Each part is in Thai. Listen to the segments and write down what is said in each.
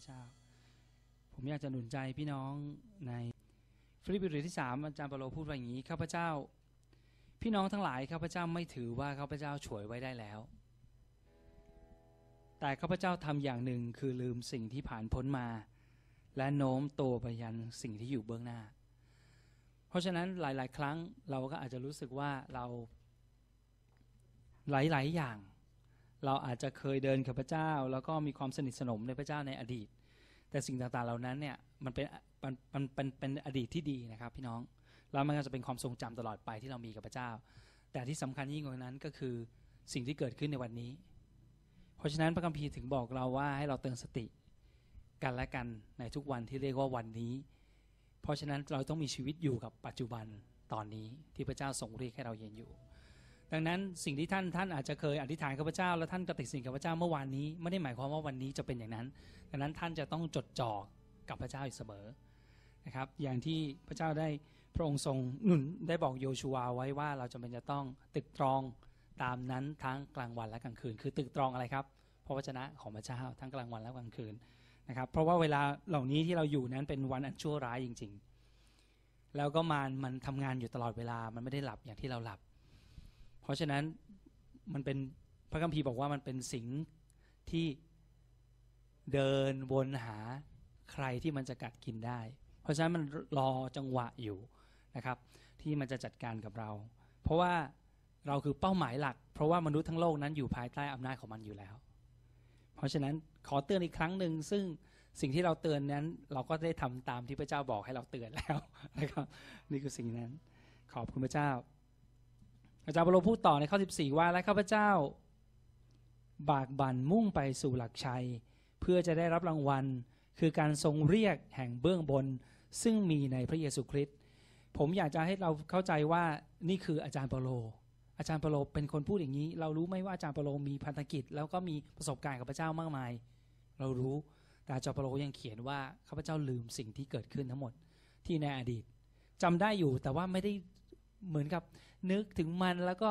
ระเจ้า ผมอยากจะหนุนใจพี่น้องในฟิลิปปีทที่สามอาจารย์เปโลพูดว่าอย่างนี้ข้าพเจ้า พี่น้องทั้งหลายข้าพเจ้าไม่ถือว่าข้าพเจ้าฉวยไว้ได้แล้ว แต่ข้าพเจ้าทำอย่างหนึ่งคือลืมสิ่งที่ผ่านพ้นมา และโน้มตัวไปยันสิ่งที่อยู่เบื้องหน้า เพราะฉะนั้นหลาย ๆ ครั้งเราก็อาจจะรู้สึกว่าเราหลาย ๆ อย่าง เราอาจจะเคยเดินกับพระเจ้า แล้วก็มีความสนิทสนมในพระเจ้าในอดีต แต่สิ่งต่างๆเหล่านั้นเนี่ยมันเป็นมันมันเป็นเป็นอดีตที่ดีนะครับพี่น้องแล้วมันก็จะเป็นความทรงจำตลอดไปที่เรามีกับพระเจ้า แต่ที่สำคัญยิ่งกว่านั้นก็คือสิ่งที่เกิดขึ้นในวันนี้ เพราะฉะนั้นพระคัมภีร์ถึงบอกเราว่าให้เราเตือนสติกันและกันในทุกวันที่เรียกว่าวันนี้ เพราะฉะนั้นเราต้องมีชีวิตอยู่กับปัจจุบันตอนนี้ที่พระเจ้าทรงเรียกให้เราเย็นอยู่ ดังนั้นสิ่งที่ท่านท่านอาจจะเคยอธิษฐานกับพระเจ้า แล้วท่านกติดสินกับพระเจ้าเมื่อวานนี้ไม่ได้หมายความว่าวันนี้จะเป็นอย่างนั้น ดังนั้นท่านจะต้องจดจ่อกับพระเจ้าอยู่เสมอนะครับ อย่างที่พระเจ้าได้พระองค์ทรงหนุนได้บอกโยชูวาไว้ว่าเราจำเป็นจะต้องตึกตรองตามนั้นทั้งกลางวันและกลางคืน คือตึกตรองอะไรครับพระวจนะของพระเจ้าทั้งกลางวันและกลางคืนนะครับ เพราะว่าเวลาเหล่านี้ที่เราอยู่นั้นเป็นวันอันชั่วร้ายจริง ๆ แล้วก็มารมันทำงานอยู่ตลอดเวลามันไม่ได้หลับอย่างที่เราหลับ เพราะฉะนั้นมันเป็นพระคัมภีร์บอกว่ามันเป็นสิ่งที่เดินวนหาใครที่มันจะกัดกินได้ เพราะฉะนั้นมันรอจังหวะอยู่นะครับ ที่มันจะจัดการกับเรา เพราะว่าเราคือเป้าหมายหลัก เพราะว่ามนุษย์ทั้งโลกนั้นอยู่ภายใต้อำนาจของมันอยู่แล้ว เพราะฉะนั้นขอเตือนอีกครั้งหนึ่งซึ่งสิ่งที่เราเตือนนั้น เราก็ได้ทำตามที่พระเจ้าบอกให้เราเตือนแล้วนะครับนี่คือสิ่งนั้น ขอบคุณพระเจ้า อาจารย์เปโลพูดต่อในข้อ 14 ว่าและข้าพเจ้า บากบั่นมุ่งไปสู่หลักชัย เพื่อจะได้รับรางวัล คือการทรงเรียกแห่งเบื้องบน ซึ่งมีในพระเยซูคริสต์ผมอยากจะให้เราเข้าใจว่านี่คืออาจารย์เปโล อาจารย์เปโลเป็นคนพูดอย่างนี้ เรารู้ไหมว่าอาจารย์เปโลมีพันธกิจ แล้วก็มีประสบการณ์กับพระเจ้ามากมาย เรารู้แต่อาจารย์เปโลยังเขียนว่าข้าพเจ้าลืมสิ่งที่เกิดขึ้นทั้งหมดที่ในอดีตจำได้อยู่แต่ว่าไม่ได้ เหมือนกับนึกถึงมันแล้วก็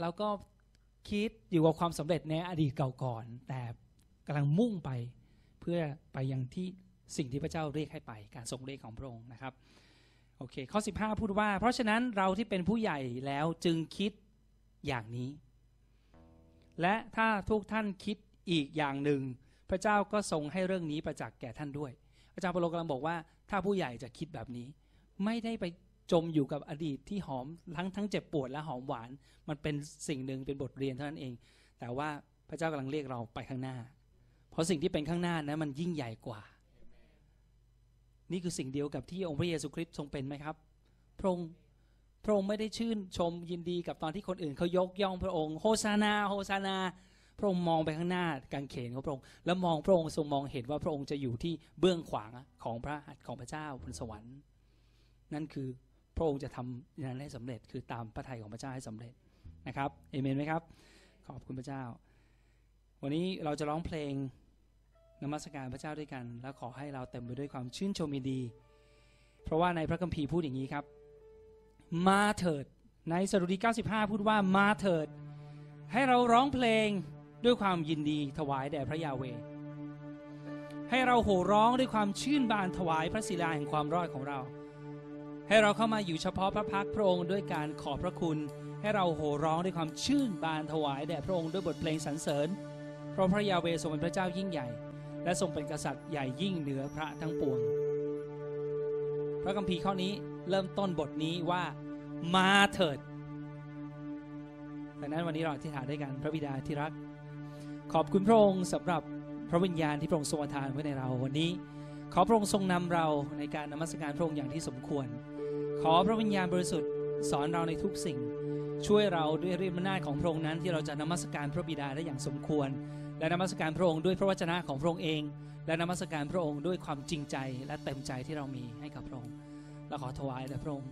แล้วก็คิดอยู่กับความสำเร็จในอดีตเก่าก่อน แต่กำลังมุ่งไปเพื่อไปยังที่สิ่งที่พระเจ้าเรียกให้ไป การทรงเรียกของพระองค์นะครับโอเคข้อ 15 พูดว่า เพราะฉะนั้นเราที่เป็นผู้ใหญ่แล้วจึงคิดอย่างนี้ และถ้าทุกท่านคิดอีกอย่างหนึ่ง พระเจ้าก็ทรงให้เรื่องนี้ประจักษ์แก่ท่านด้วย อาจารย์ปาโลกำลังบอกว่า ถ้าผู้ใหญ่จะคิดแบบนี้ ไม่ได้ไป จมอยู่กับอดีตที่หอมทั้งทั้งเจ็บปวดและหอมหวาน มันเป็นสิ่งหนึ่งเป็นบทเรียนเท่านั้นเอง แต่ว่าพระเจ้ากำลังเรียกเราไปข้างหน้า เพราะสิ่งที่เป็นข้างหน้านั้นมันยิ่งใหญ่กว่า นี่คือสิ่งเดียวกับที่องค์พระเยซูคริสต์ทรงเป็นไหมครับ พระองค์พระองค์ไม่ได้ชื่นชมยินดีกับตอนที่คนอื่นเขายกย่องพระองค์โฮซานาโฮซานาพระองค์มองไปข้างหน้ากางเขนของพระองค์ แล้วมองพระองค์ทรงมองเห็นว่าพระองค์จะอยู่ที่เบื้องขวางของพระหัตถ์ของพระเจ้าบนสวรรค์ นั่นคือ พระองค์จะทำนั้นให้สำเร็จ คือตามพระทัยของพระเจ้าให้สำเร็จนะครับเอเมนไหมครับ ขอบคุณพระเจ้า วันนี้เราจะร้องเพลงนมัสการพระเจ้าด้วยกัน แล้วขอให้เราเต็มไปด้วยความชื่นชมยินดี เพราะว่าในพระคัมภีร์พูดอย่างนี้ครับ มาเถิดในสดุดี 95 พูดว่ามาเถิด ให้เราร้องเพลงด้วยความยินดีถวายแด่พระยาเว ให้เราโห่ร้องด้วยความชื่นบานถวายพระศิลาแห่งความรอดของเรา ให้เราเข้ามาอยู่เฉพาะพระพักตร์พระองค์ด้วยการขอบพระคุณ ให้เราโห่ร้องด้วยความชื่นบานถวายแด่พระองค์ด้วยบทเพลงสรรเสริญ เพราะพระยาเวทรงเป็นพระเจ้ายิ่งใหญ่ และทรงเป็นกษัตริย์ใหญ่ยิ่งเหนือพระทั้งปวง พระคัมภีร์ข้อนี้เริ่มต้นบทนี้ว่ามาเถิดดังนั้นวันนี้เราอธิษฐานด้วยกันพระบิดาที่รัก ขอบคุณพระองค์สำหรับพระวิญญาณที่พระองค์ทรงประทานไว้ในเราวันนี้ ขอพระองค์ทรงนำเราในการนมัสการพระองค์อย่างที่สมควร ขอพระวิญญาณบริสุทธิ์สอนเราในทุกสิ่ง ช่วยเราด้วยฤทธิ์อำนาจของพระองค์นั้นที่เราจะนมัสการพระบิดาได้อย่างสมควร และนมัสการพระองค์ด้วยพระวจนะของพระองค์เอง และนมัสการพระองค์ด้วยความจริงใจและเต็มใจที่เรามีให้กับพระองค์และขอถวายแด่พระองค์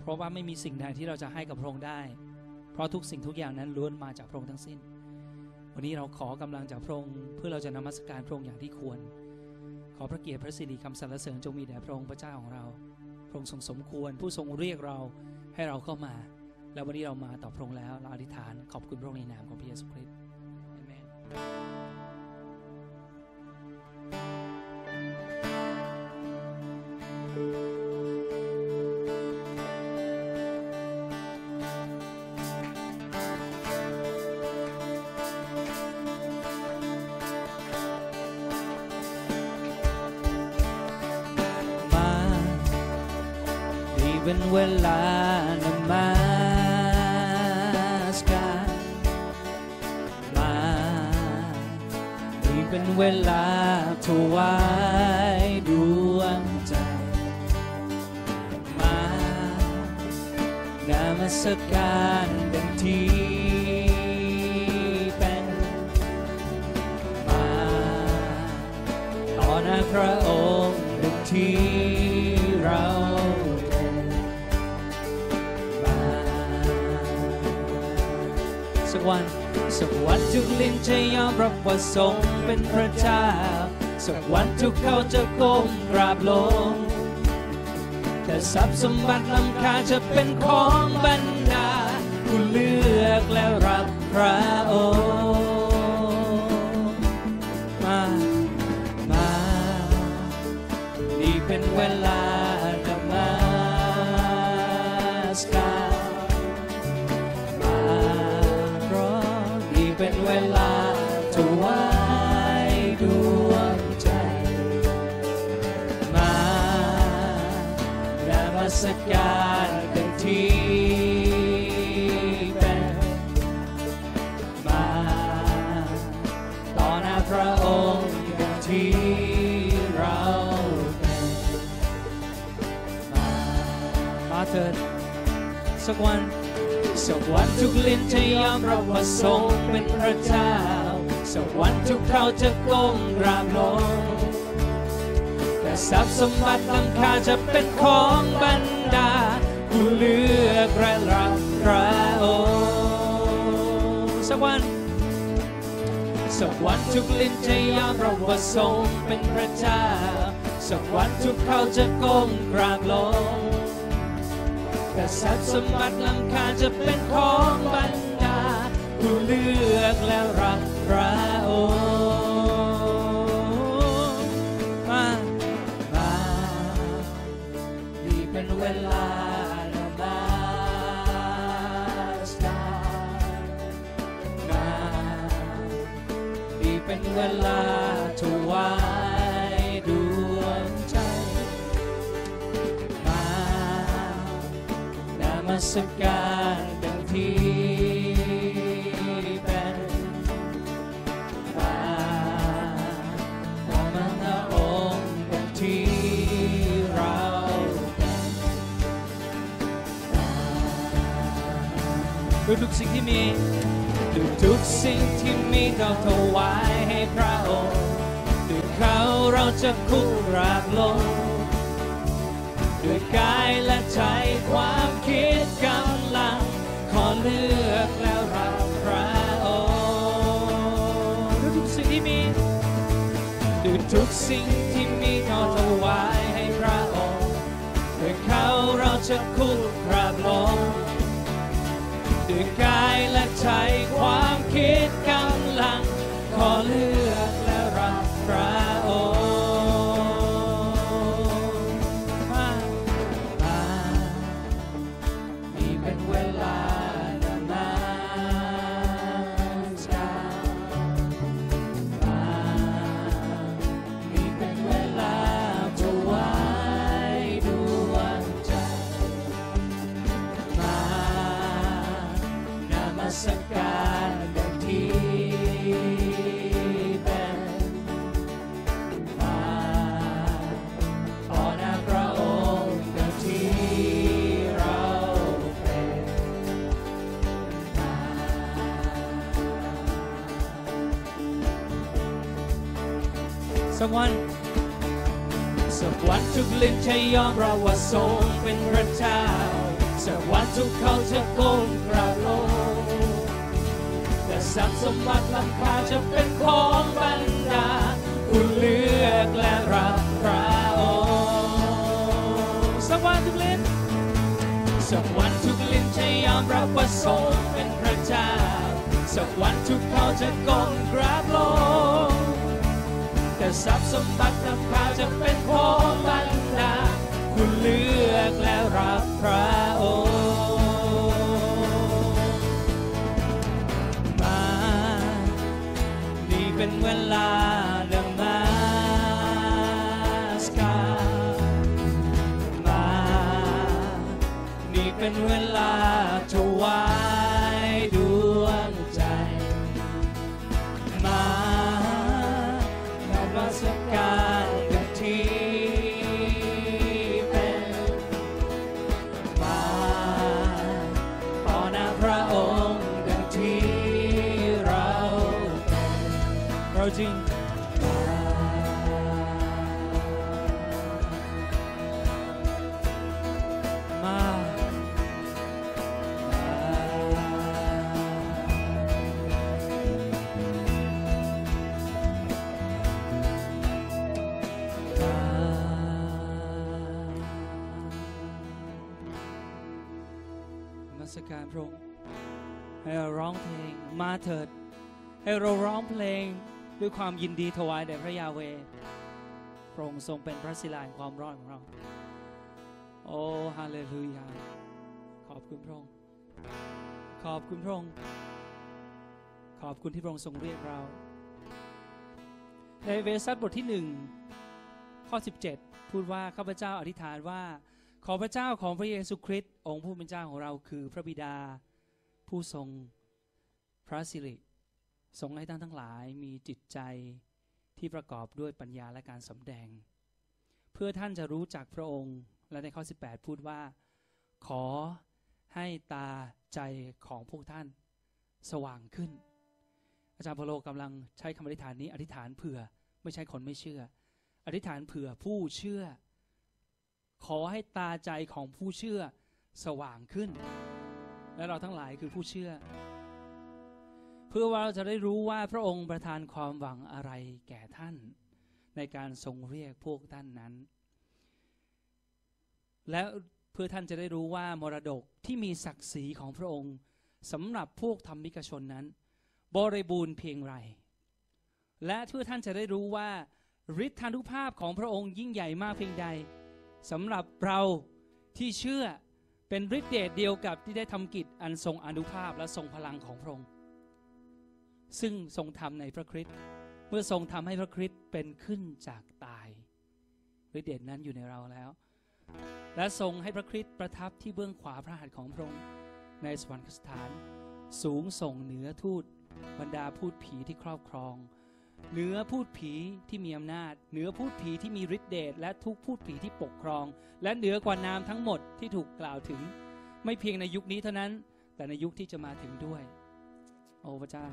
เพราะว่าไม่มีสิ่งใดที่เราจะให้กับพระองค์ได้ เพราะทุกสิ่งทุกอย่างนั้นล้วนมาจากพระองค์ทั้งสิ้น วันนี้เราขอกำลังจากพระองค์เพื่อเราจะนมัสการพระองค์อย่างที่ควร ขอพระเกียรติพระสิริคำสรรเสริญจงมีแด่พระองค์พระเจ้าของเรา พระองค์ทรงสมควร ผู้ทรงเรียกเราให้เราเข้ามา แล้ววันนี้เรามาต่อพระองค์แล้วเราอธิษฐานขอบคุณพระองค์ในนามของพระเยซูคริสต์อเมน thank เป็นเวลานมัสการมานี่เป็นเวลาถวายดวงใจ มานามสการดังที่เป็นมาต่อหน้าพระองค์ดังที่ สักวัน สักวันทุกลิ้นจะยอมรับว่าทรงเป็นพระเจ้า สักวันทุกเขาจะก้มกราบลง แต่ทรัพย์สมบัติล้ำค่าจะเป็นของบรรดาผู้เลือกและรับพระองค์ สักวันสักวันทุกลิ้นจะยอมรับว่าทรงเป็นพระเจ้าสักวันทุกเขาจะก้มกราบลงแต่ทรัพย์สมบัติล้ำค่าจะเป็นของบรรดาผู้เลือกและรับพระองค์สักวันสักวันทุกลิ้นจะยอมรับว่าทรงเป็นพระเจ้าสักวันทุกเขาจะก้มกราบลง แต่ทรัพย์สมบัติล้ำค่าจะเป็นของบรรดา ผู้เลือกและรับพระองค์มามานี่เป็นเวลานมัสการมานี่เป็นเวลา การดังที่เป็นมาขอมันพระองค์ดังที่เราเป็นทุกสิ่งที่มีทุกสิ่งที่มีเราถวายให้พระองค์ด้วยเขาเราจะคุกราบลง กายและใจความคิดกำลัง ขอเลือกแล้วรับพระองค์ด้วยทุกสิ่งที่มีด้วยทุกสิ่งที่มีขอถวายให้พระองค์ด้วยเขาเราจะคุกกราบลงด้วยกายและใจความคิดกำลัง ขอเลือก วันสักวันทุกลิ้นจะยอมรับว่าทรงเป็นพระเจ้าสักวันทุกเขาจะก้มกราบลงแต่ทรัพย์สมบัติลำคาจะเป็นของบรรดาผู้เลือกและรับพระองค์สักวันทุกลิ้นสักวันทุกลิ้นจะยอมรับว่าทรงเป็นพระเจ้าสักวันทุกเขาจะก้มกราบลง แต่ทรัพย์สมบัติล้ำค่าจะเป็นของบรรดาผู้เลือกและรับพระองค์มา นี่เป็นเวลาเดิมมาสกามาเป็นเวลา จริงมานมัสการพระองค์ให้เราร้องเพลงมาเถิด ให้เราร้องเพลง ด้วยความยินดีถวายแด่พระยาเวพระองค์ทรงเป็นพระศิลาแห่งความรอดของเรา โอ้ฮาเลลูยา ขอบคุณพระองค์ ขอบคุณพระองค์ ขอบคุณที่พระองค์ทรงเรียกเรา ในเวสัสบทที่หนึ่งข้อ 17 พูดว่าข้าพเจ้าอธิษฐานว่า ขอพระเจ้าของพระเยซูคริสต์องค์ผู้เป็นเจ้าของเราคือพระบิดา ผู้ทรงพระสิริ ทรงให้ท่านทั้งหลายมีจิตใจที่ประกอบด้วยปัญญาและการสำแดง เพื่อท่านจะรู้จักพระองค์ และในข้อ 18 พูดว่า ขอให้ตาใจของพวกท่านสว่างขึ้น อาจารย์พโลกำลังใช้คำอธิษฐานนี้อธิษฐานเผื่อไม่ใช่คนไม่เชื่อ อธิษฐานเผื่อผู้เชื่อ ขอให้ตาใจของผู้เชื่อสว่างขึ้น และเราทั้งหลายคือผู้เชื่อ เพื่อว่าเราจะได้รู้ว่าพระองค์ประทานความหวังอะไรแก่ท่าน ในการทรงเรียกพวกท่านนั้น และเพื่อท่านจะได้รู้ว่ามรดกที่มีศักดิ์ศรีของพระองค์สำหรับพวกธรรมิกชนนั้น บริบูรณ์เพียงไร และเพื่อท่านจะได้รู้ว่าฤทธานุภาพของพระองค์ยิ่งใหญ่มากเพียงใดสำหรับเราที่เชื่อเป็นฤทธิเดชเดียวกับที่ได้ทำกิจอันทรงอนุภาพและทรงพลังของพระองค์ ซึ่งทรงทำในพระคริสต์เมื่อทรงทำให้พระคริสต์เป็นขึ้นจากตายฤทธิเดชนั้นอยู่ในเราแล้ว และทรงให้พระคริสต์ประทับที่เบื้องขวาพระหัตถ์ของพระองค์ในสวรรคสถาน สูงส่งเหนือทูตบรรดาพูดผีที่ครอบครอง เหนือพูดผีที่มีอำนาจ เหนือพูดผีที่มีฤทธิเดชและทุกพูดผีที่ปกครอง และเหนือกว่านามทั้งหมดที่ถูกกล่าวถึง ไม่เพียงในยุคนี้เท่านั้น แต่ในยุคที่จะมาถึงด้วย โอ้พระเจ้า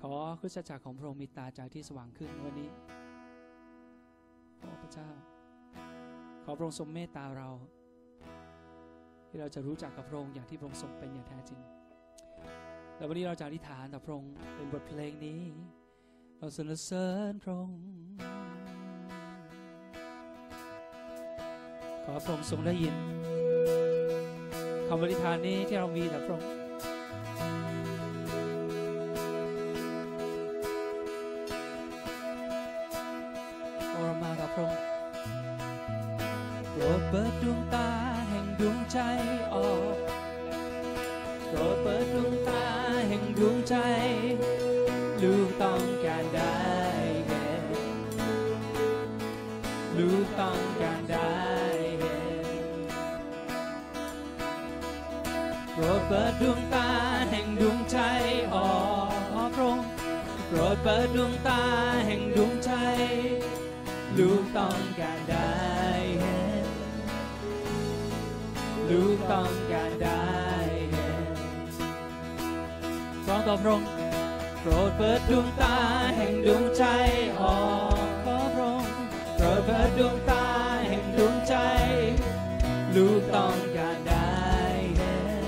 ขอคริสตจักรของพระองค์มีตาใจที่สว่างขึ้นวันนี้โอ้พระเจ้า ขอพระองค์ทรงเมตตาเรา ที่เราจะรู้จักกับพระองค์อย่างที่พระองค์ทรงเป็นอย่างแท้จริงและวันนี้เราจะอธิษฐานต่อพระองค์เป็นบทเพลงนี้ เราสรรเสริญพระองค์ขอพระองค์ทรงได้ยินคำอธิษฐานนี้ที่เรามีต่อพระองค์ ใจออกโปรดเปิดดวงตาแห่งดวงใจ ลูกต้องการได้เห็นลูกต้องการได้เห็นโปรดเปิดดวงตาแห่งดวงใจออกขอพระองค์โปรดเปิดดวงตาแห่งดวงใจ ลูกต้องการได้ ลูกต้องการได้เห็นร้องต่อพระองค์โปรดเปิดดวงตาแห่งดวงใจออกขอพระองค์โปรดเปิดดวงตาแห่งดวงใจ ลูกต้องการได้เห็น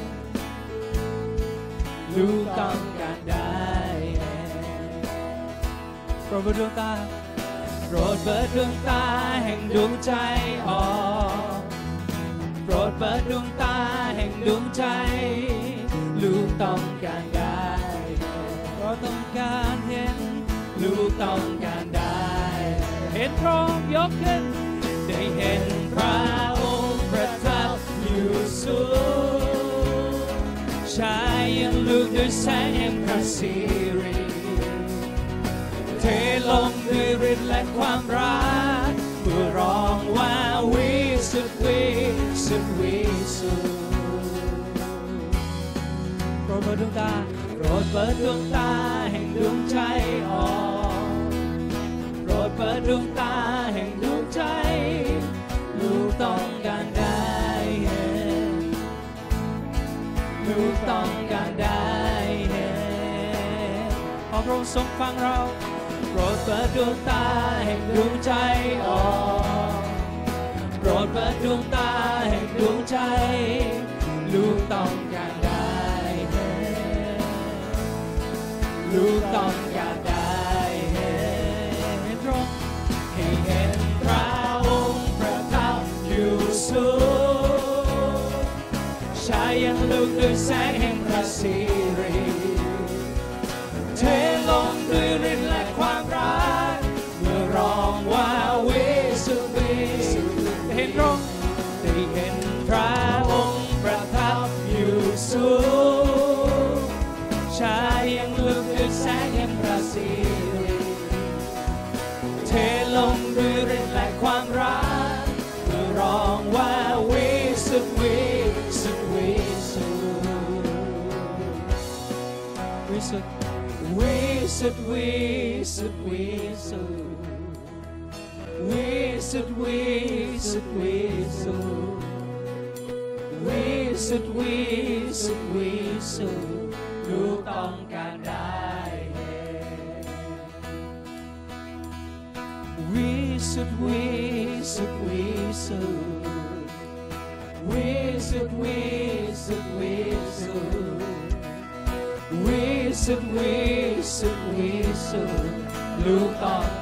ลูกต้องการได้เห็นโปรดเปิดดวงตาโปรดเปิดดวงตาแห่งดวงใจออก รดเปิดดวงตาแห่งดวงใจ ลูกต้องการได้เราต้องการเห็น ลูกต้องการได้ เห็นพร้อมยกขึ้น ได้เห็นพระองค์ประทับอยู่สูงชายยังลูกด้วยแสงแห่งพระสิริเทลงด้วยฤทธิ์และความรักเพื่อร้องว่าวิสุทธิ์ วิสุสุดวิสุทธิ์โปรดเปิดดวงตาโปรดเปิดดวงตาแห่งดวงใจออกโปรดเปิดดวงตาแห่งดวงใจลูกต้องการได้เห็นลูกต้องการได้เห็นขอพระองค์ทรงฟังเราโปรดเปิดดวงตาแห่งดวงใจออก โปรดเปิดดวงตาแห่งดวงใจ ลูกต้องการได้เห็นลูกต้องการได้เห็นพรงให้เห็นพระองค์ประทับอยู่สูงชายยังลุกด้วยแสงแห่งพระสิริ should, we should, we should. We should, we should, we should. We should, we should, we should. Look on Luke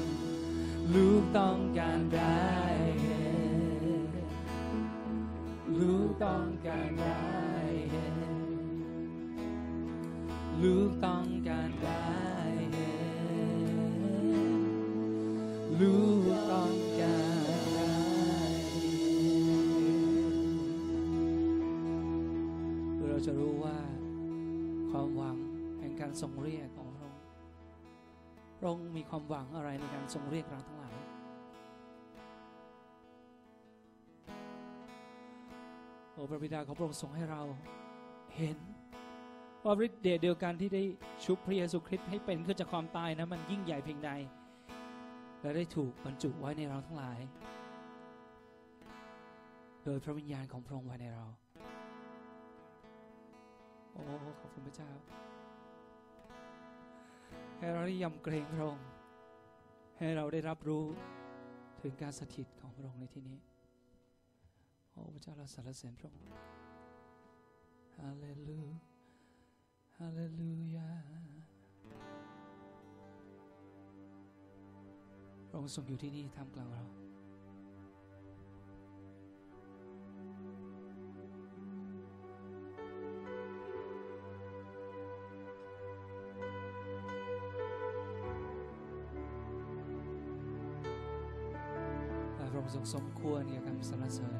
ลูกต้องการได้เห็นลูกต้องการได้เห็นลูกต้องการได้เห็นลูกต้องการได้เราจะรู้ว่าความหวังแห่งการทรงเรียกของ พระองค์มีความหวังอะไรในการทรงเรียกเราทั้งหลาย โอ้พระบิดาของพระองค์ทรงให้เราเห็นว่าฤทธิ์เดชเดียวกันที่ได้ชุบพระเยซูคริสต์ให้เป็นขึ้นจากความตายนะมันยิ่งใหญ่เพียงใด และได้ถูกบรรจุไว้ในเราทั้งหลาย โดยพระวิญญาณของพระองค์ไว้ในเรา โอ้ขอบคุณพระเจ้า ให้เราได้ยำเกรงพระองค์ให้เราได้รับรู้ถึงการสถิตของพระองค์ในที่นี้โอ้พระเจ้าเราสรรเสริญพระองค์ฮาเลลูฮาเลลูยาพระองค์ทรงอยู่ที่นี่ท่ามกลางเรา ทรงสมควรแก่การสรรเสริญ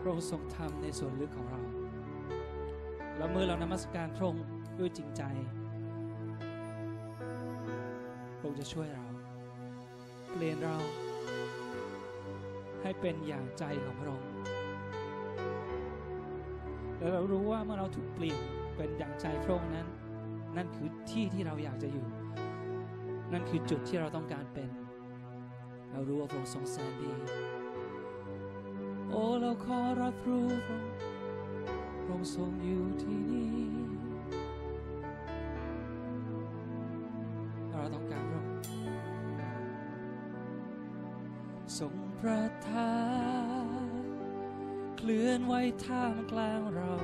พระองค์ทรงทำในส่วนลึกของเรา แล้วเมื่อเรานมัสการพระองค์ด้วยจริงใจ พระองค์จะช่วยเรา เปลี่ยนเรา ให้เป็นอย่างใจของพระองค์ และเรารู้ว่าเมื่อเราถูกเปลี่ยนเป็นอย่างใจพระองค์นั้น นั่นคือที่ที่เราอยากจะอยู่ นั่นคือจุดที่เราต้องการเป็น เรารู้ว่าพระองค์ทรงแสนดี โอ้เราขอรับรู้พระองค์พระองค์ทรงอยู่ที่นี่เราต้องการพระองค์ทรงประ ไหวท่ามกลางเรา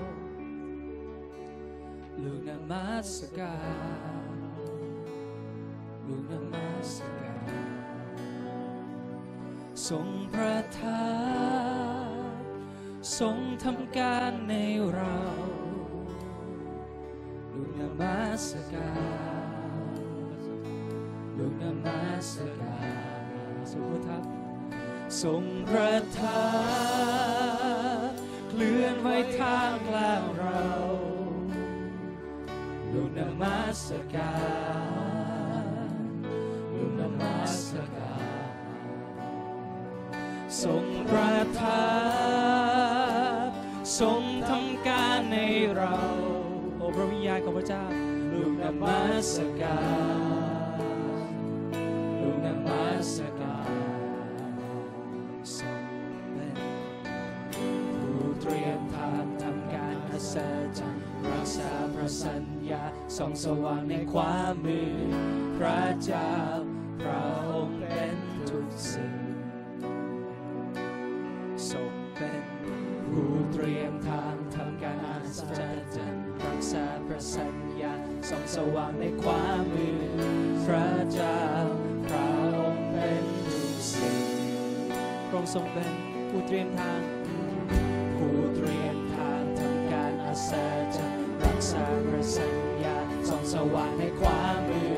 ลูกนมัสการลูกนมัสการทรงประทานทรงทำการในเราลูกนมัสการลูกนมัสการทรงประทับทรงประทาน เลื่อนไหวทางกลางเราลูกนมัสการลูกนมัสการทรงประทานทรงทำการในเราโอ้พระวิญญาณของพระเจ้าลูกนมัสการลูกนมัสการ การอัศจรรย์รักษาพระสัญญาส่องสว่างในความมือพระเจ้าพระองค์เป็นทุกสิ่งทรงเป็นผู้เตรียมทางทำการอัศจรรย์รักษาพระสัญญาส่องสว่างในความมือพระเจ้าพระองค์เป็นทุกสิ่งพระองค์ทรงเป็นผู้เตรียมทางผู้เตรียม ว่างในความมือ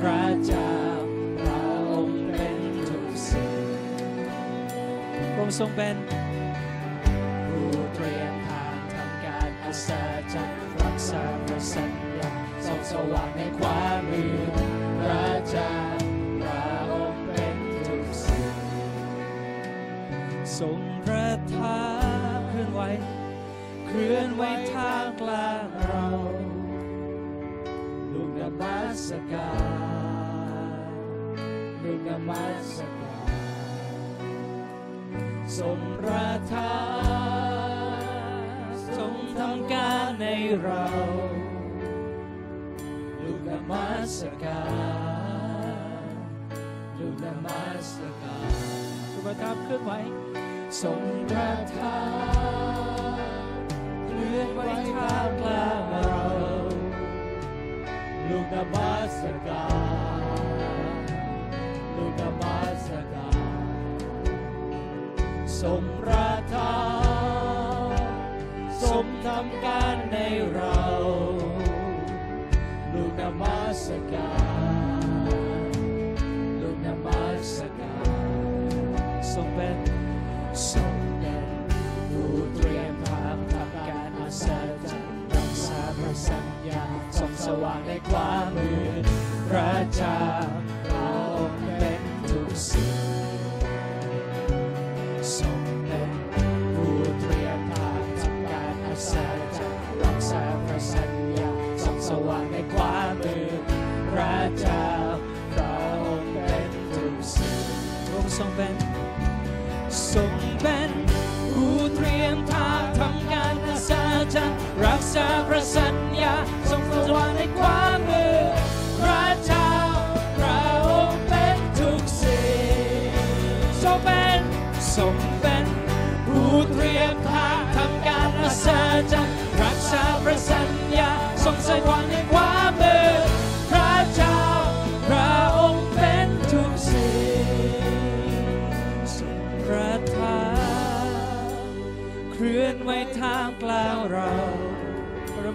พระเจ้าพระองค์เป็นทุกสิ่งพระองค์ทรงเป็น เราลูกนมัสการลูกนมัสการทรงประทับเคลื่อนไหวทรงประทานเคลื่อนไหวท่างกลางเรา ลูกนมัสการลูกนมัสการทรงประำการในเราลูกนมัสการลูกนมัสการทรงเป็นทรงเป็นผู้เตรียมทางทำการอัศจรรย์รักษาพระสัญญาส่องสว่างในความมือพระเจ้าพระองค์เป็นทุกสิ่ง ทรงเป็นทรงเป็นผู้เตรียมทางทำการอัศจรรย์รักษาพระสัญญาส่องสว่างในความมือพระเจ้าพระองค์เป็นทุกสิ่งทรงเป็นทรงเป็นผู้เตรียมทางทำการอัศจรรย์รักษาพระสัญญาทรงสว่างใน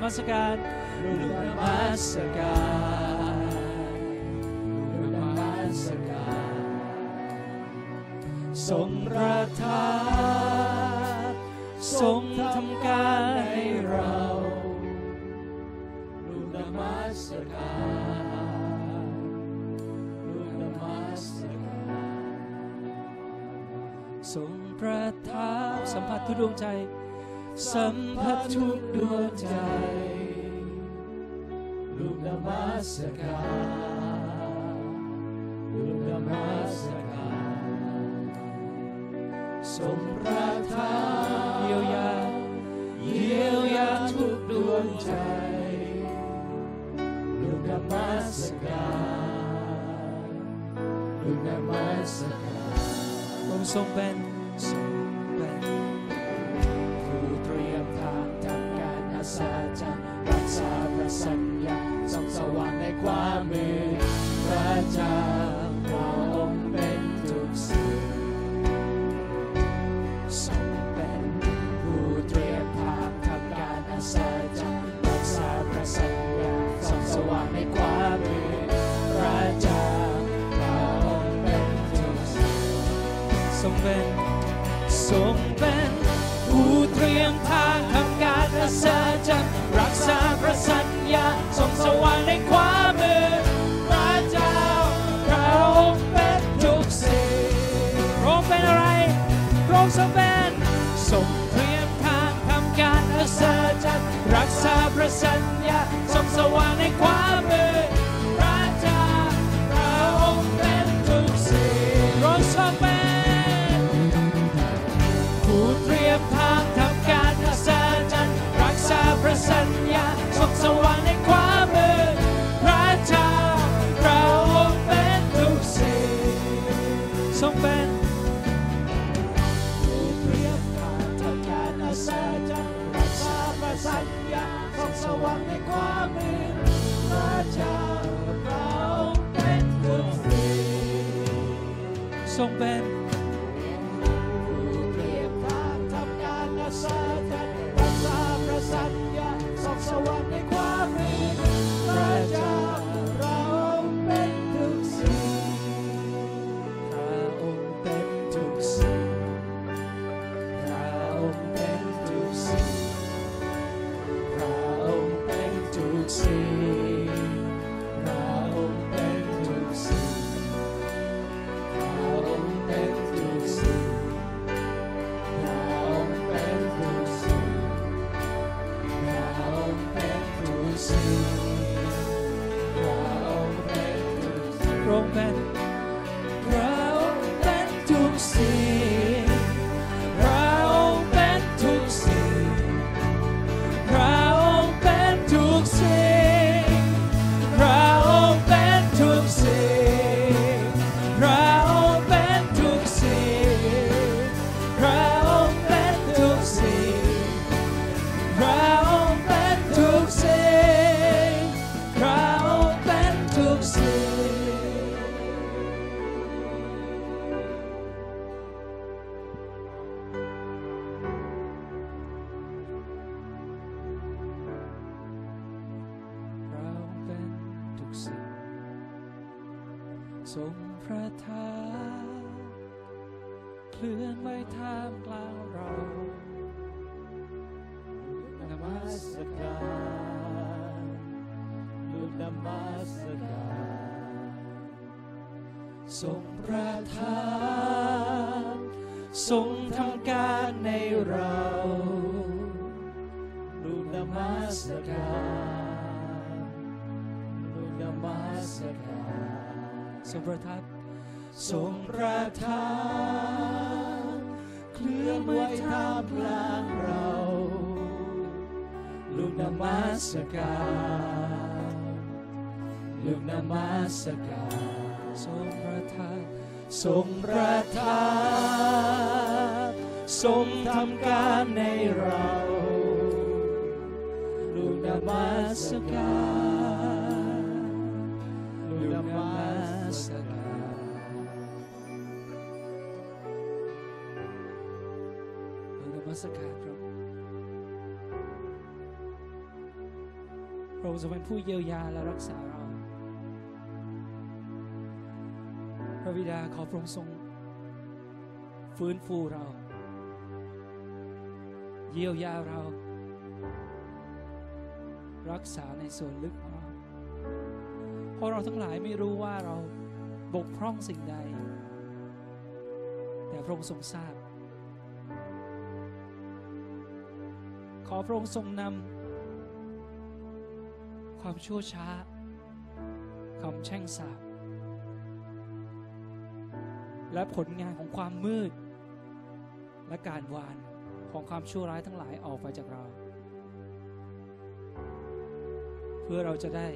มัสการลูกนมัสการลูกนมัสการทรงประทานทรงทำการในเราลูกนมัสการลูกนมัสการทรงประทานสัมผัสทุกดวงใจ สัมผัสทุกดวงใจ ลูกนมัสการลูกนมัสการสมพระทานเยียวยาเยียวยาทุกดวงใจ ลูกนมัสการลูกนมัสการองค์ทรงเป็น So bad. ทรงประทานเคลื่อนไว้ท่ามกลางเรานมัสการลูกนมัสการทรงประทานทรงทำการในเราลูกนมัสการ ทรงประทับทรงประทับเคลื่อนไหวท่ามกลางเราลูกนมัสการลูกนมัสการทรงประทับทรงประทับทรงทำการในเราลูกนมัสการ สการพระองค์พระองค์ทรเป็นผู้เยียวยาและรักษาเรา พระวิดาขอพระองค์ทรงฟื้นฟูเรา เยียวยาเรา รักษาในส่วนลึกของเราเพราะเราทั้งหลายไม่รู้ว่าเราบกพร่องสิ่งใด แต่พระองค์ทรงทราบ ขอพระองค์ทรงนำความชั่วช้าคำแช่งสาบและผลงานของความมืด และการวานของความชั่วร้ายทั้งหลายออกไปจากเรา เพื่อเราจะได้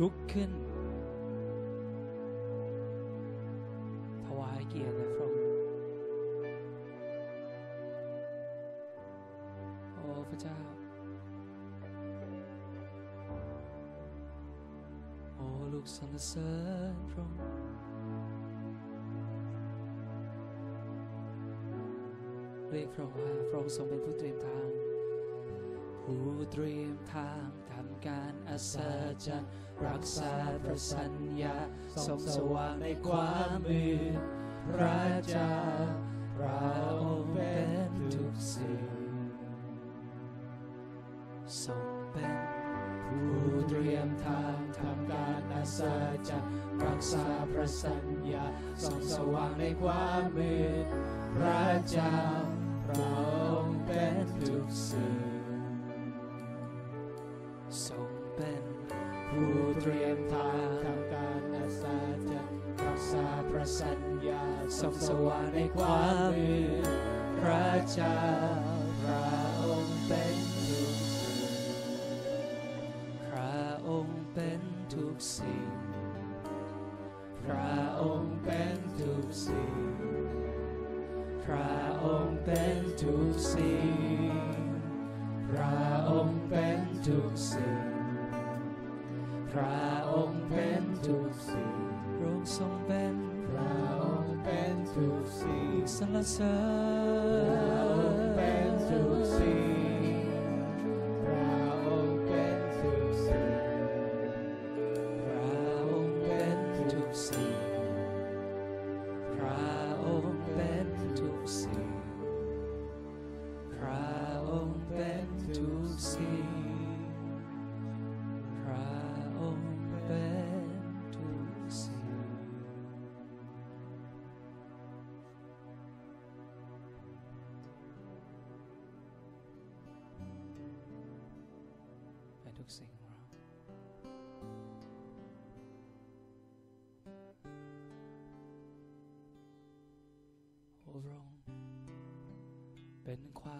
ลุกขึ้น จรรย์รักษาพระสัญญาส่องสว่างในความมืดพระเจ้าเราเป็นทุกสิ่งทรงเป็นผู้เตรียมทางทำการอัศจรรย์รักษาพระสัญญาส่องสว่างในความมืดพระเจ้าเราเป็นทุกสิ่ง เตรียมทางทำการอัศจรรย์รักษาพระสัญญาส่องสว่างในความมืดพระเจ้าเราเป็นทุกสิ่งพระองค์เป็นทุกสิ่ง พระองค์เป็นทุกสิ่ง พระองค์เป็นทุกสิ่ง พระองค์เป็นทุกสิ่ง พระองค์เป็นทุกสิ่งพระองค์ทรงเป็นพระองค์เป็นทุกสิ่งสรรเสริพ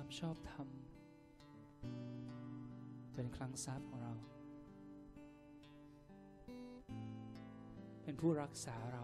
ามชอบธรรมเป็นคลังทรัพย์ของเรา เป็นผู้รักษาเรา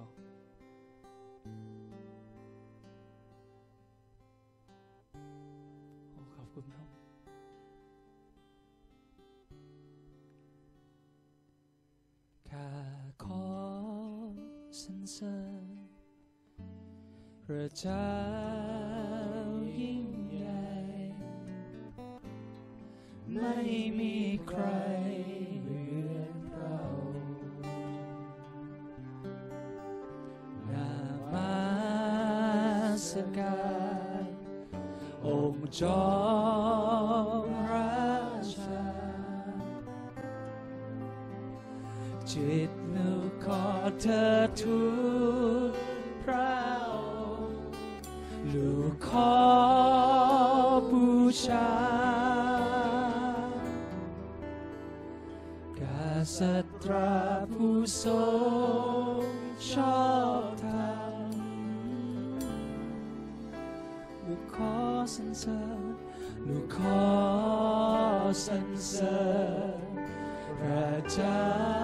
จิตนึกขอเธอทูลพระองค์ลูกขอบูชากษัตราผู้ทรงชอบธรรมลูกขอสรรเสริญลูกขอสรรเสริญพระเจ้า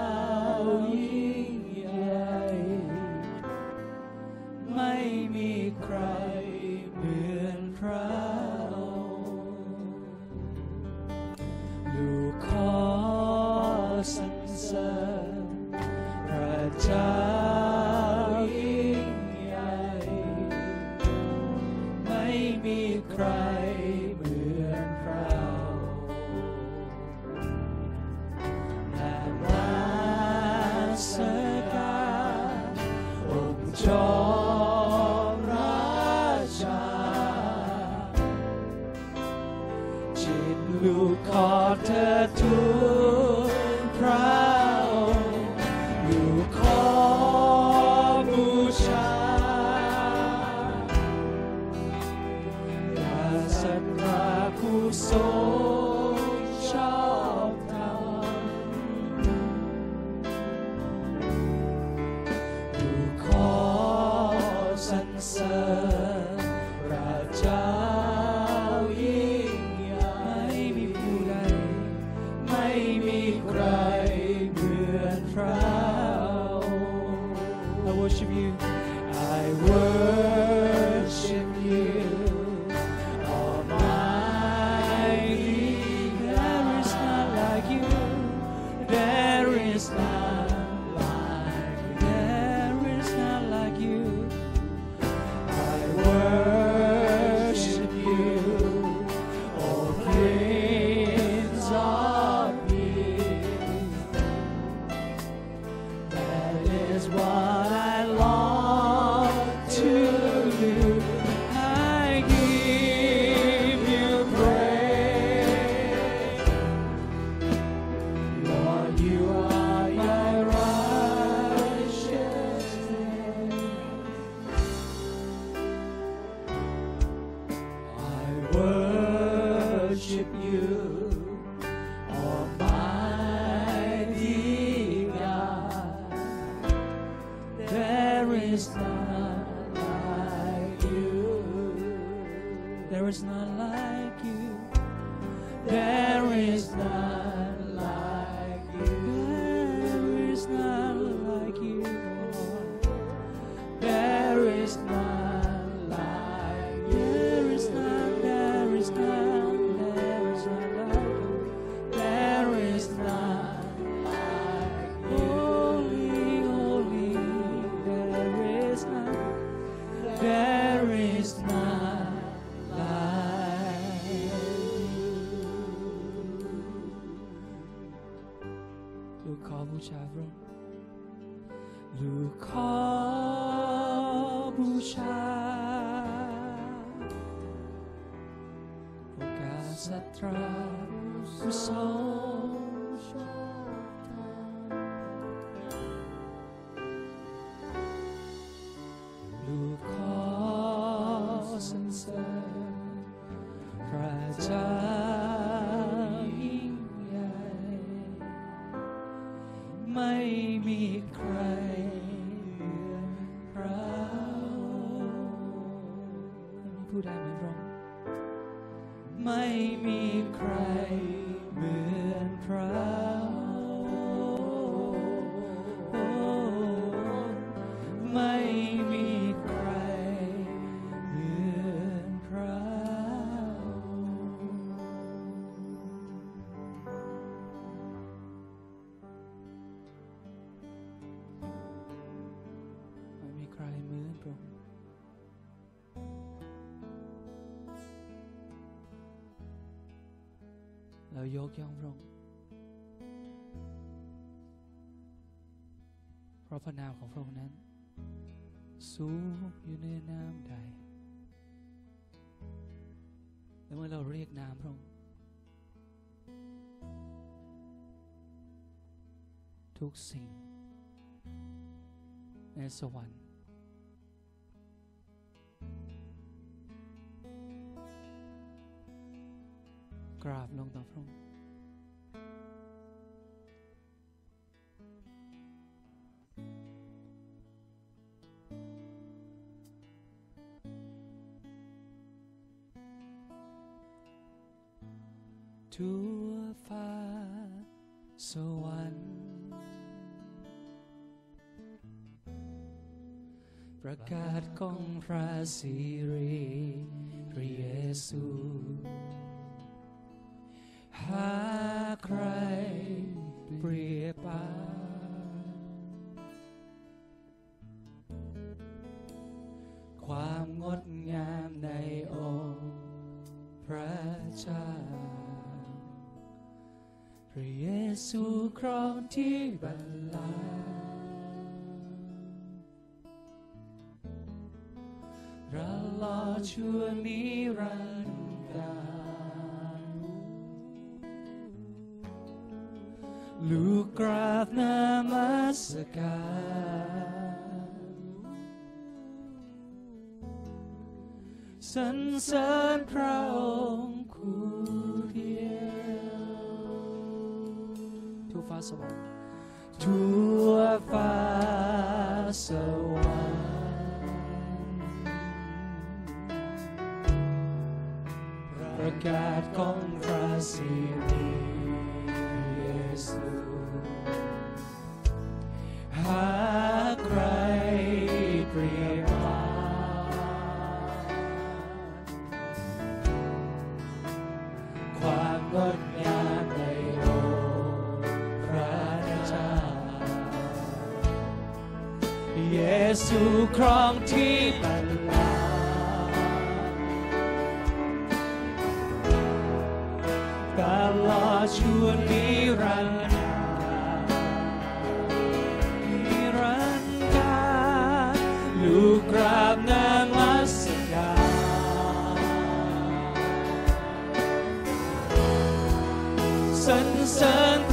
I worship you อบูชาพระองค์ลู ย่องพระองค์เพราะพระนามของพระองค์นั้น สูงอยู่เหนือน้ำใดและเมื่อเราเรียกนามพระองค์ทุกสิ่ง ในสวรรค์กราบลงต่อพระองค์ ทั่วฟ้าสวรรค์ ประกาศของพระสิริพระเยซู หาใครเปรียบปา ที่บัลลังก์เรารอชั่วนิรันดร์การลูกกราบนามัสการสรรเสริญพระองค์คู่เดียวทั่วฟ้าสวรรค์ ทั่ว องที่บันลาการลอชวนนิรันดร์ลูกกราบนางลัสกาสรรเสริญ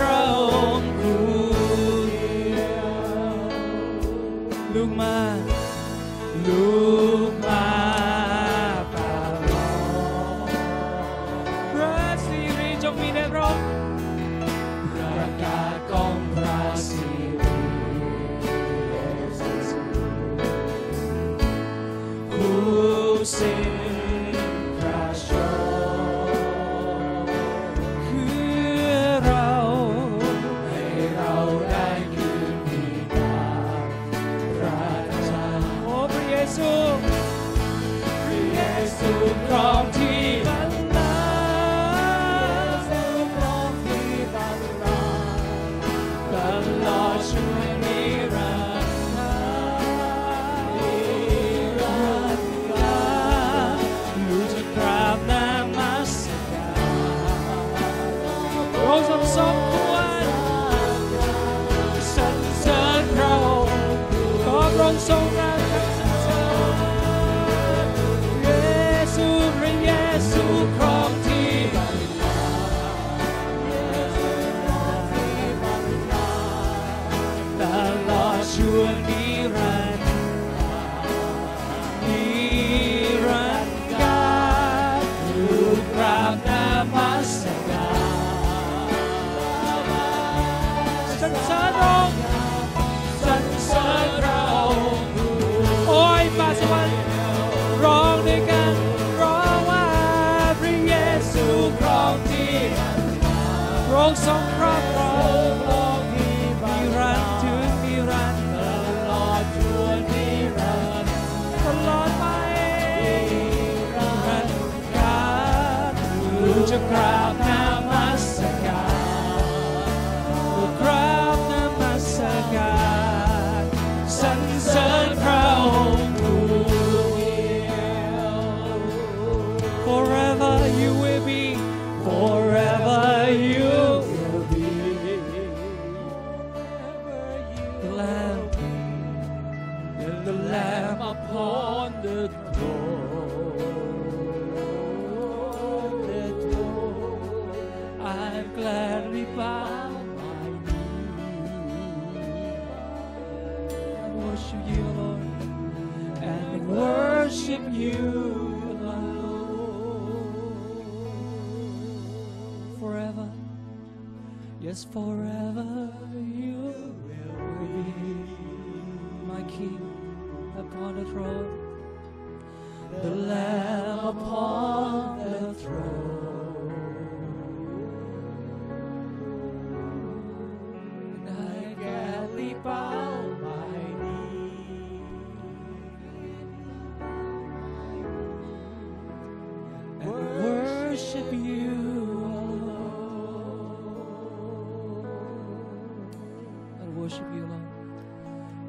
worship you, Lord.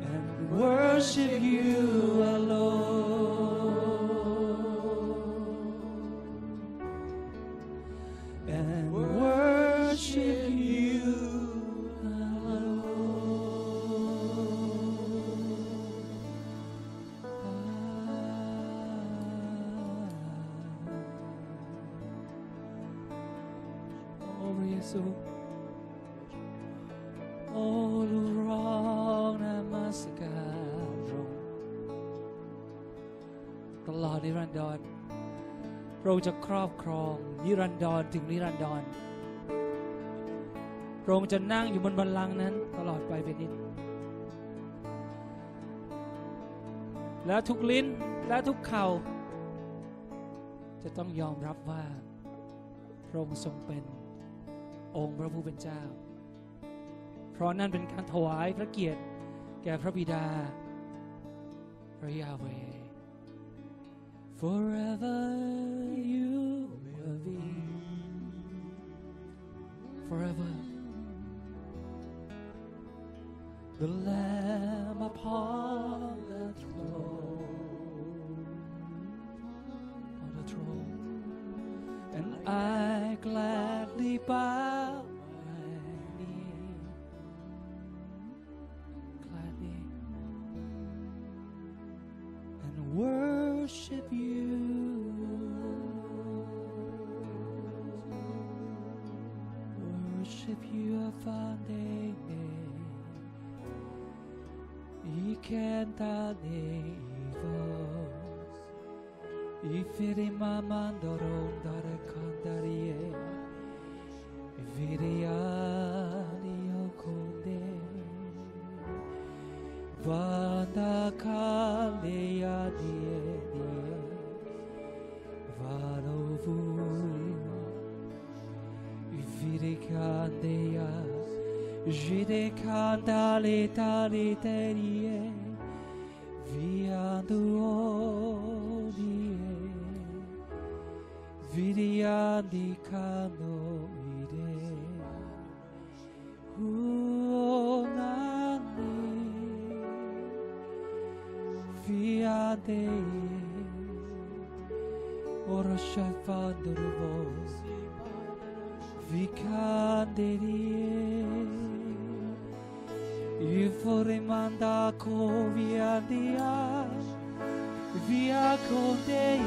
And worship you. ระองค์จะครอบครองนิรันดรถึงนิรันดร พระองค์จะนั่งอยู่บนบัลลังก์นั้นตลอดไปเป็นนิด และทุกลิ้นและทุกเข่า จะต้องยอมรับว่า พระองค์ทรงเป็นองค์พระผู้เป็นเจ้า เพราะนั่นเป็นการถวายพระเกียรติแก่พระบิดา พระยาเว forever worship you are founding ikentane ivos ifiri mamandorom dare kandarie virian Jide cantale tali terie Via duodie Vidia di cano ide Uonani Via de Ora shalfanduru vos Vi vorrei mandare via dia, via con te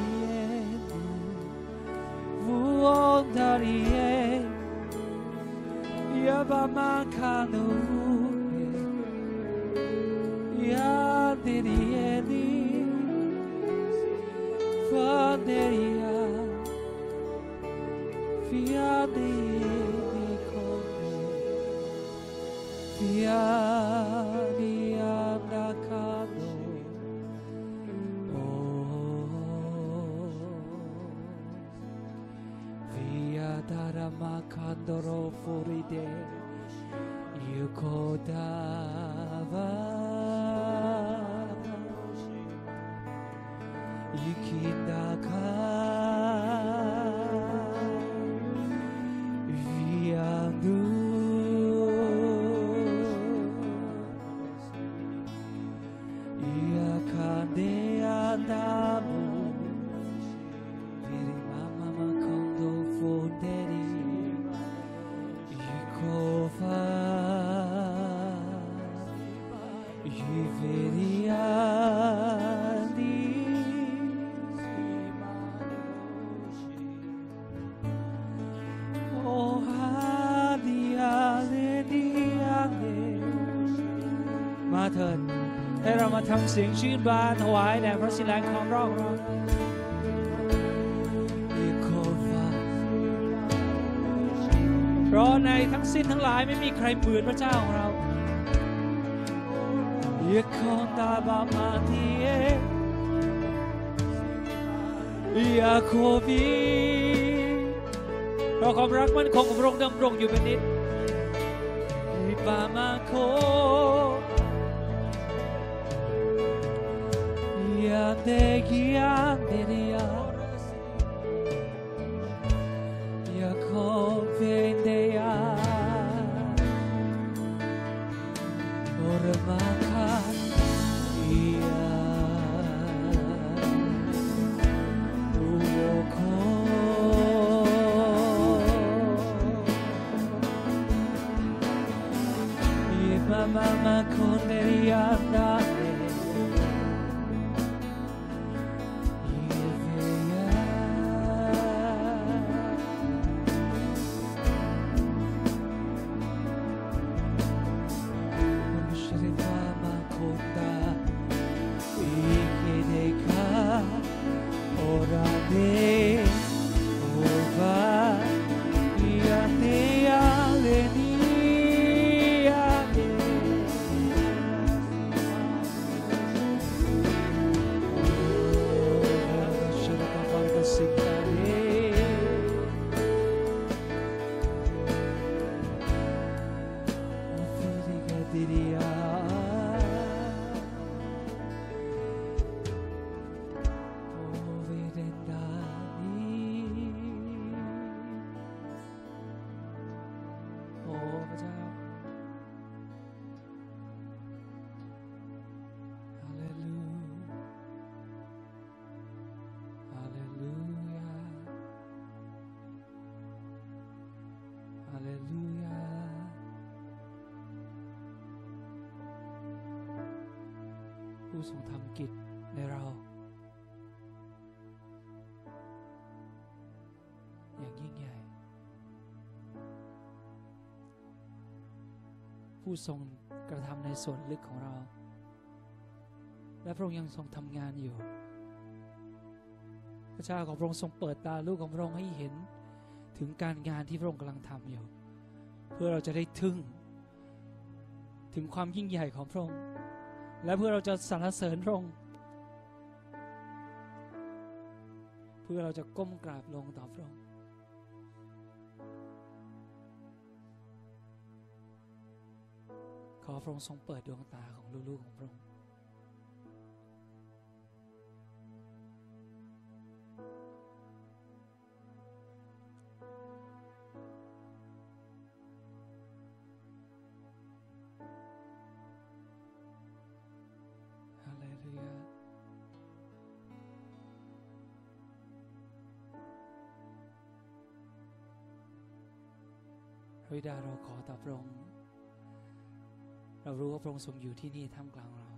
vuondarie, the mancano yandere di fanderia, via di wonderful day you call dava 生きたか บาถวายแด่พระสิแลงของเราเราเพราะในทั้งสิ้นทั้งหลายไม่มีใครเหมือนพระเจ้าของเราเยคอนตาบามาทีเอยาโคบีเพราะความรักมั่นคงของพระองค์ดำรงอยู่เป็นนิจ mamá, mamá, con ผู้ทรงกระทำในส่วนลึกของเรา และพระองค์ยังทรงทำงานอยู่ พระเจ้าของพระองค์ทรงเปิดตาลูกของพระองค์ให้เห็นถึงการงานที่พระองค์กำลังทำอยู่ เพื่อเราจะได้ทึ่ง ถึงความยิ่งใหญ่ของพระองค์ และเพื่อเราจะสรรเสริญพระองค์เพื่อเราจะก้มกราบลงต่อพระองค์ ขอพระองค์ทรงเปิดดวงตาของลูกๆของพระองค์ฮาเลลูยาวิดาเราขอต่อพระองค์ เรารู้ว่าพระองค์ทรงอยู่ที่นี่ท่ามกลางเรา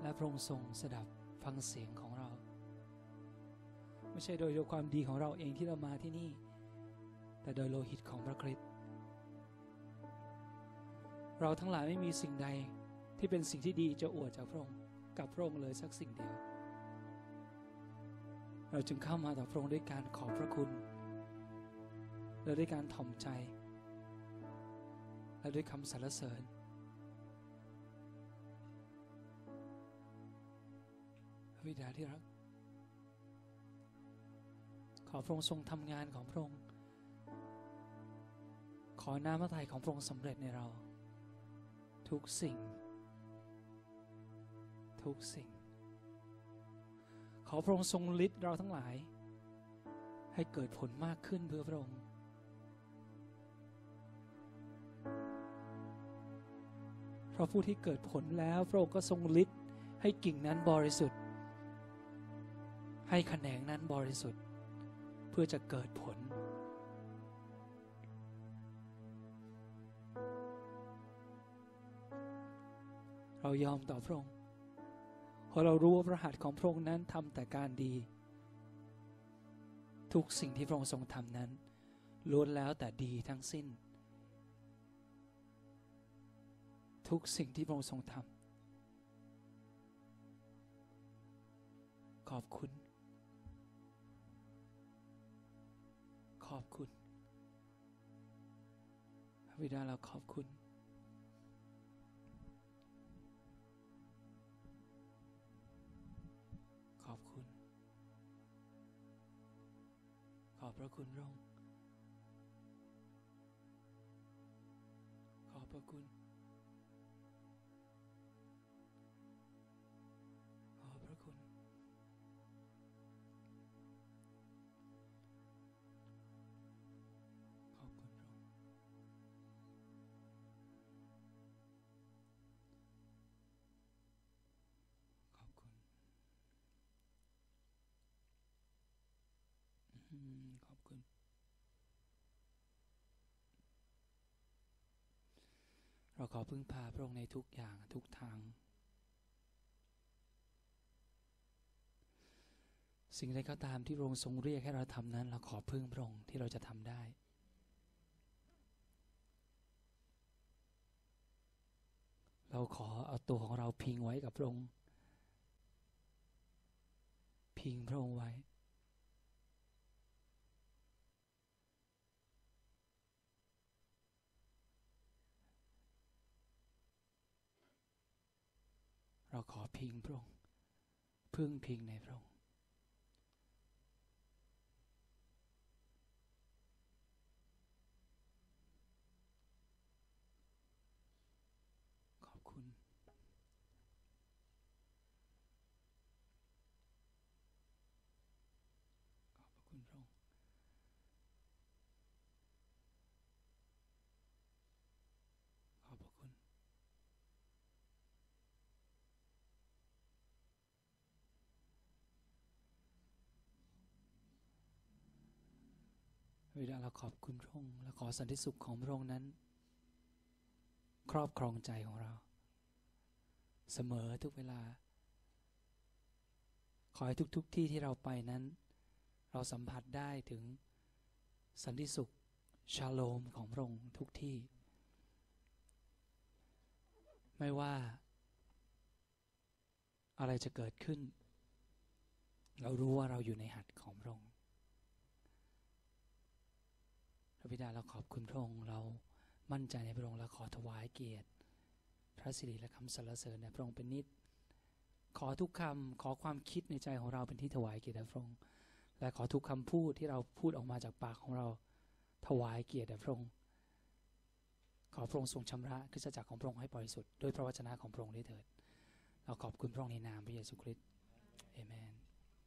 และพระองค์ทรงสดับฟังเสียงของเรา ไม่ใช่โดยโดยความดีของเราเองที่เรามาที่นี่ แต่โดยโลหิตของพระคริสต์เราทั้งหลายไม่มีสิ่งใดที่เป็นสิ่งที่ดีจะอวดจากพระองค์กับพระองค์เลยสักสิ่งเดียว เราจึงเข้ามาต่อพระองค์ด้วยการขอบพระคุณ และด้วยการถ่อมใจ และด้วยคำสรรเสริญพระบิดาที่รัก ขอพระองค์ทรงทำงานของพระองค์ ขอน้ำพระทัยของพระองค์สำเร็จในเรา ทุกสิ่ง ทุกสิ่ง ขอพระองค์ทรงฤทธิ์เราทั้งหลาย ให้เกิดผลมากขึ้นเพื่อพระองค์ เพราะผู้ที่เกิดผลแล้ว พระองค์ก็ทรงฤทธิ์ให้กิ่งนั้นบริสุทธิ์ ให้แขนงนั้นบริสุทธิ์ เพื่อจะเกิดผล เรายอมต่อพระองค์เพราะเรารู้ว่าพระหัตถ์ของพระองค์นั้นทำแต่การดี ทุกสิ่งที่พระองค์ทรงทำนั้นล้วนแล้วแต่ดีทั้งสิ้น ทุกสิ่งที่พระองค์ทรงทำขอบคุณ ขอบคุณพระบิดาเราขอบคุณ ขอบคุณ ขอบพระคุณพระองค์ มขอบคุณ เราขอพึ่งพาพระองค์ในทุกอย่างทุกทาง สิ่งใดก็ตามที่พระองค์ทรงเรียกให้เราทำนั้น เราขอพึ่งพระองค์ที่เราจะทำได้เราขอเอาตัวของเราพิงไว้กับพระองค์ พิงพระองค์ไว้ เราขอ พิงพระองค์พึ่งพิงในพระองค์ ขอบคุณ ขอบพระคุณพระองค์ ขอบพระคุณ เวลาเราขอบคุณพระองค์และขอสันติสุขของพระองค์นั้น ครอบครองใจของเรา เสมอทุกเวลา ขอให้ทุกๆทที่ที่เราไปนั้น เราสัมผัสได้ถึงสันติสุขชาโลมของพระองค์ทุกที่ ไม่ว่า อะไรจะเกิดขึ้น เรารู้ว่าเราอยู่ในหัตถ์ของพระองค์พระ บิดาเราขอบคุณพระองค์เรามั่นใจในพระองค์และขอถวายเกียรติ พระสิริและคำสรรเสริญในพระองค์เป็นนิด ขอทุกคำขอความคิดในใจของเราเป็นที่ถวายเกียรติพระองค์และขอทุกคำพูดที่เราพูดออกมาจากปากของเรา ถวายเกียรติแด่พระองค์ขอพระองค์ทรงชำระคริสตจักรของพระองค์ให้บริสุทธิ์ด้วยพระวจนะของพระองค์ด้วยเถิด เราขอบคุณพระองค์ในนามพระเยซูคริสต์เอเมน